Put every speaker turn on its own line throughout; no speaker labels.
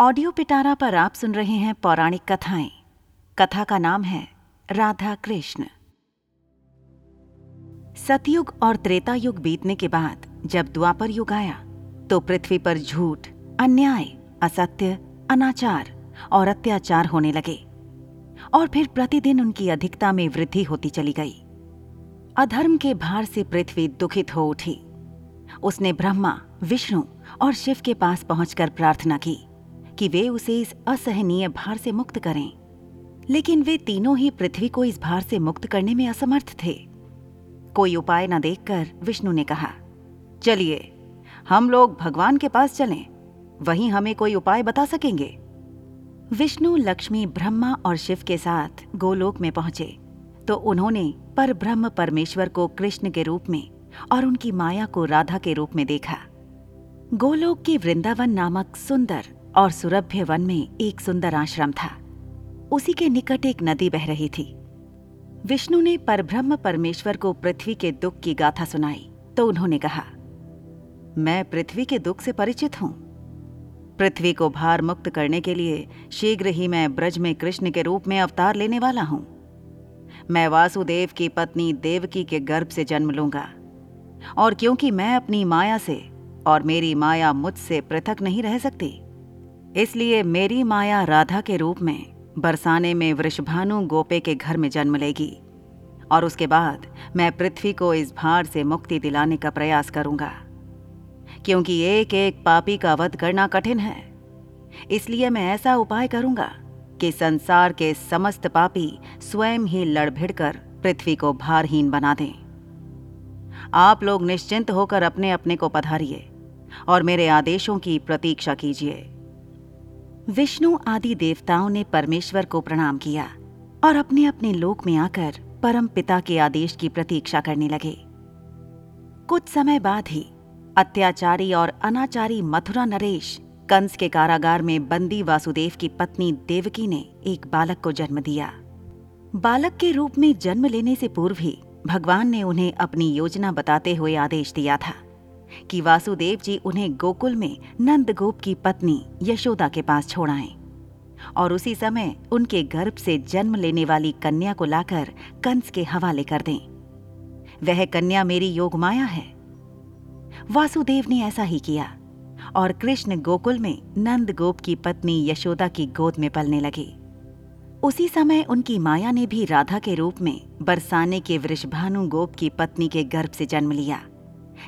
Audio Pitara पर आप सुन रहे हैं पौराणिक कथाएँ। कथा का नाम है राधा कृष्ण सतयुग और त्रेता युग बीतने के बाद, जब द्वापर युग आया तो पृथ्वी पर झूठ, अन्याय, असत्य, अनाचार और अत्याचार होने लगे। और फिर प्रतिदिन उनकी अधिकता में वृद्धि होती चली गई। अधर्म के भार से पृथ्वी दुखित हो उठी। उसने ब्रह्मा, विष्णु और शिव के पास पहुंचकर प्रार्थना की। कि वे उसे इस असहनीय भार से मुक्त करें। लेकिन वे तीनों ही पृथ्वी को इस भार से मुक्त करने में असमर्थ थे। कोई उपाय न देखकर विष्णु ने कहा, चलिए, हम लोग भगवान के पास चलें। वहीं हमें कोई उपाय बता सकेंगे? विष्णु, लक्ष्मी, ब्रह्मा और शिव के साथ गोलोक में पहुँचे। तो उन्होंने पर ब्रह्म परमेश्वर को कृष्ण के रूप में और उनकी माया को राधा के रूप में देखा। गोलोक की वृंदावन नामक सुंदर और सुरभ्य वन में एक सुंदर आश्रम था। उसी के निकट एक नदी बह रही थी। विष्णु ने परब्रह्म परमेश्वर को पृथ्वी के दुख की गाथा सुनाई तो उन्होंने कहा, मैं पृथ्वी के दुख से परिचित हूँ। पृथ्वी को भार मुक्त करने के लिए शीघ्र ही मैं ब्रज में कृष्ण के रूप में अवतार लेने वाला हूँ। मैं वासुदेव की पत्नी देवकी के गर्भ से जन्म लूँगा। और क्योंकि मैं अपनी माया से और मेरी माया मुझसे पृथक नहीं रह सकती इसलिए मेरी माया राधा के रूप में बरसाने में वृषभानु गोपे के घर में जन्म लेगी और उसके बाद मैं पृथ्वी को इस भार से मुक्ति दिलाने का प्रयास करूँगा। क्योंकि एक एक पापी का वध करना कठिन है। इसलिए मैं ऐसा उपाय करूँगा कि संसार के समस्त पापी स्वयं ही लड़ भिड़कर पृथ्वी को भारहीन बना दें। आप लोग निश्चिंत होकर अपने अपने को पधारिए और मेरे आदेशों की प्रतीक्षा कीजिए। विष्णु आदि देवताओं ने परमेश्वर को प्रणाम किया और अपने अपने लोक में आकर परम पिता के आदेश की प्रतीक्षा करने लगे। कुछ समय बाद ही अत्याचारी और अनाचारी मथुरा नरेश कंस के कारागार में बंदी वासुदेव की पत्नी देवकी ने एक बालक को जन्म दिया। बालक के रूप में जन्म लेने से पूर्व ही भगवान ने उन्हें अपनी योजना बताते हुए आदेश दिया था। कि वासुदेव जी उन्हें गोकुल में नंद गोप की पत्नी यशोदा के पास छोड़ाएँ और उसी समय उनके गर्भ से जन्म लेने वाली कन्या को लाकर कंस के हवाले कर दें। वह कन्या मेरी योग माया है। वासुदेव ने ऐसा ही किया और कृष्ण गोकुल में नंद गोप की पत्नी यशोदा की गोद में पलने लगे। उसी समय उनकी माया ने भी राधा के रूप में बरसाने के वृषभानु गोप की पत्नी के गर्भ से जन्म लिया।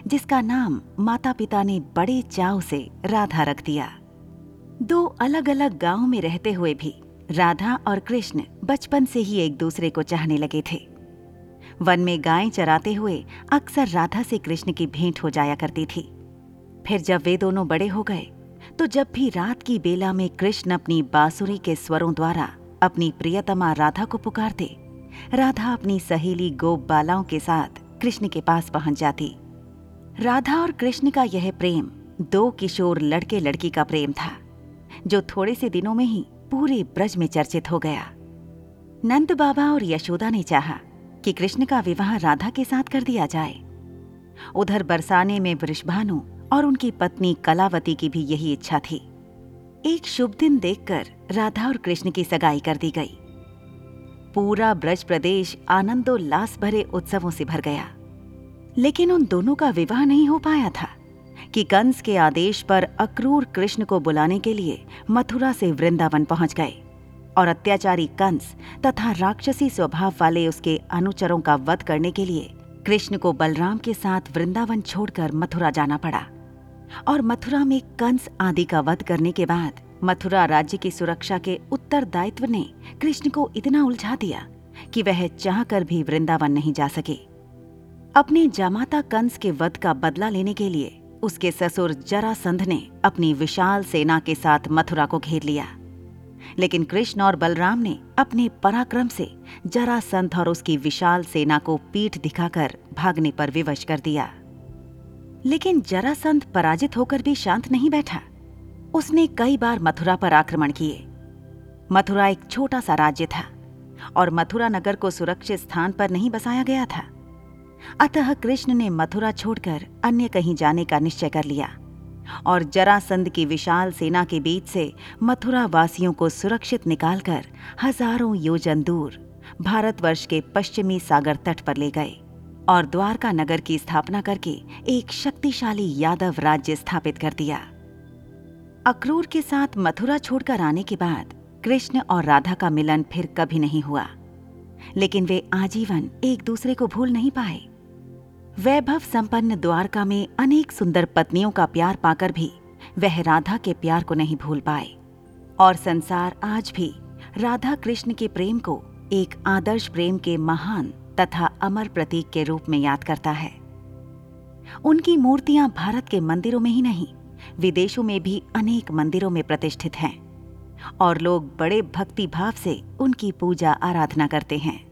जिसका नाम माता पिता ने बड़े चाव से राधा रख दिया। दो अलग अलग गाँव में रहते हुए भी राधा और कृष्ण बचपन से ही एक दूसरे को चाहने लगे थे। वन में गायें चराते हुए अक्सर राधा से कृष्ण की भेंट हो जाया करती थी। फिर जब वे दोनों बड़े हो गए तो जब भी रात की बेला में कृष्ण अपनी बांसुरी के स्वरों द्वारा अपनी प्रियतमा राधा को पुकारते, राधा अपनी सहेली गोप बालाओं के साथ कृष्ण के पास पहुँच जाती। राधा और कृष्ण का यह प्रेम, दो किशोर लड़के लड़की का प्रेम था, जो थोड़े से दिनों में ही पूरे ब्रज में चर्चित हो गया। नंद बाबा और यशोदा ने चाहा कि कृष्ण का विवाह राधा के साथ कर दिया जाए। उधर बरसाने में वृषभानु और उनकी पत्नी कलावती की भी यही इच्छा थी। एक शुभ दिन देखकर राधा और कृष्ण की सगाई कर दी गई। पूरा ब्रज प्रदेश आनंदोल्लास भरे उत्सवों से भर गया। लेकिन उन दोनों का विवाह नहीं हो पाया था कि कंस के आदेश पर अक्रूर कृष्ण को बुलाने के लिए मथुरा से वृंदावन पहुँच गए और अत्याचारी कंस तथा राक्षसी स्वभाव वाले उसके अनुचरों का वध करने के लिए कृष्ण को बलराम के साथ वृंदावन छोड़कर मथुरा जाना पड़ा और मथुरा में कंस आदि का वध करने के बाद मथुरा राज्य की सुरक्षा के उत्तरदायित्व ने कृष्ण को इतना उलझा दिया कि वह चाहकर भी वृंदावन नहीं जा सके। अपने जामाता कंस के वध का बदला लेने के लिए उसके ससुर जरासंध ने अपनी विशाल सेना के साथ मथुरा को घेर लिया। लेकिन कृष्ण और बलराम ने अपने पराक्रम से जरासंध और उसकी विशाल सेना को पीठ दिखाकर भागने पर विवश कर दिया। लेकिन जरासंध पराजित होकर भी शांत नहीं बैठा। उसने कई बार मथुरा पर आक्रमण किए। मथुरा एक छोटा सा राज्य था और मथुरा नगर को सुरक्षित स्थान पर नहीं बसाया गया था। अतः कृष्ण ने मथुरा छोड़कर अन्य कहीं जाने का निश्चय कर लिया और जरासंध की विशाल सेना के बीच से मथुरा वासियों को सुरक्षित निकालकर हज़ारों योजन दूर भारतवर्ष के पश्चिमी सागर तट पर ले गए और द्वारका नगर की स्थापना करके एक शक्तिशाली यादव राज्य स्थापित कर दिया। अक्रूर के साथ मथुरा छोड़कर आने के बाद कृष्ण और राधा का मिलन फिर कभी नहीं हुआ, लेकिन वे आजीवन एक दूसरे को भूल नहीं पाए। वैभव संपन्न द्वारका में अनेक सुंदर पत्नियों का प्यार पाकर भी वह राधा के प्यार को नहीं भूल पाए। और संसार आज भी राधा कृष्ण के प्रेम को एक आदर्श प्रेम के महान तथा अमर प्रतीक के रूप में याद करता है। उनकी मूर्तियाँ भारत के मंदिरों में ही नहीं, विदेशों में भी अनेक मंदिरों में प्रतिष्ठित हैं। और लोग बड़े भक्ति भाव से उनकी पूजा आराधना करते हैं।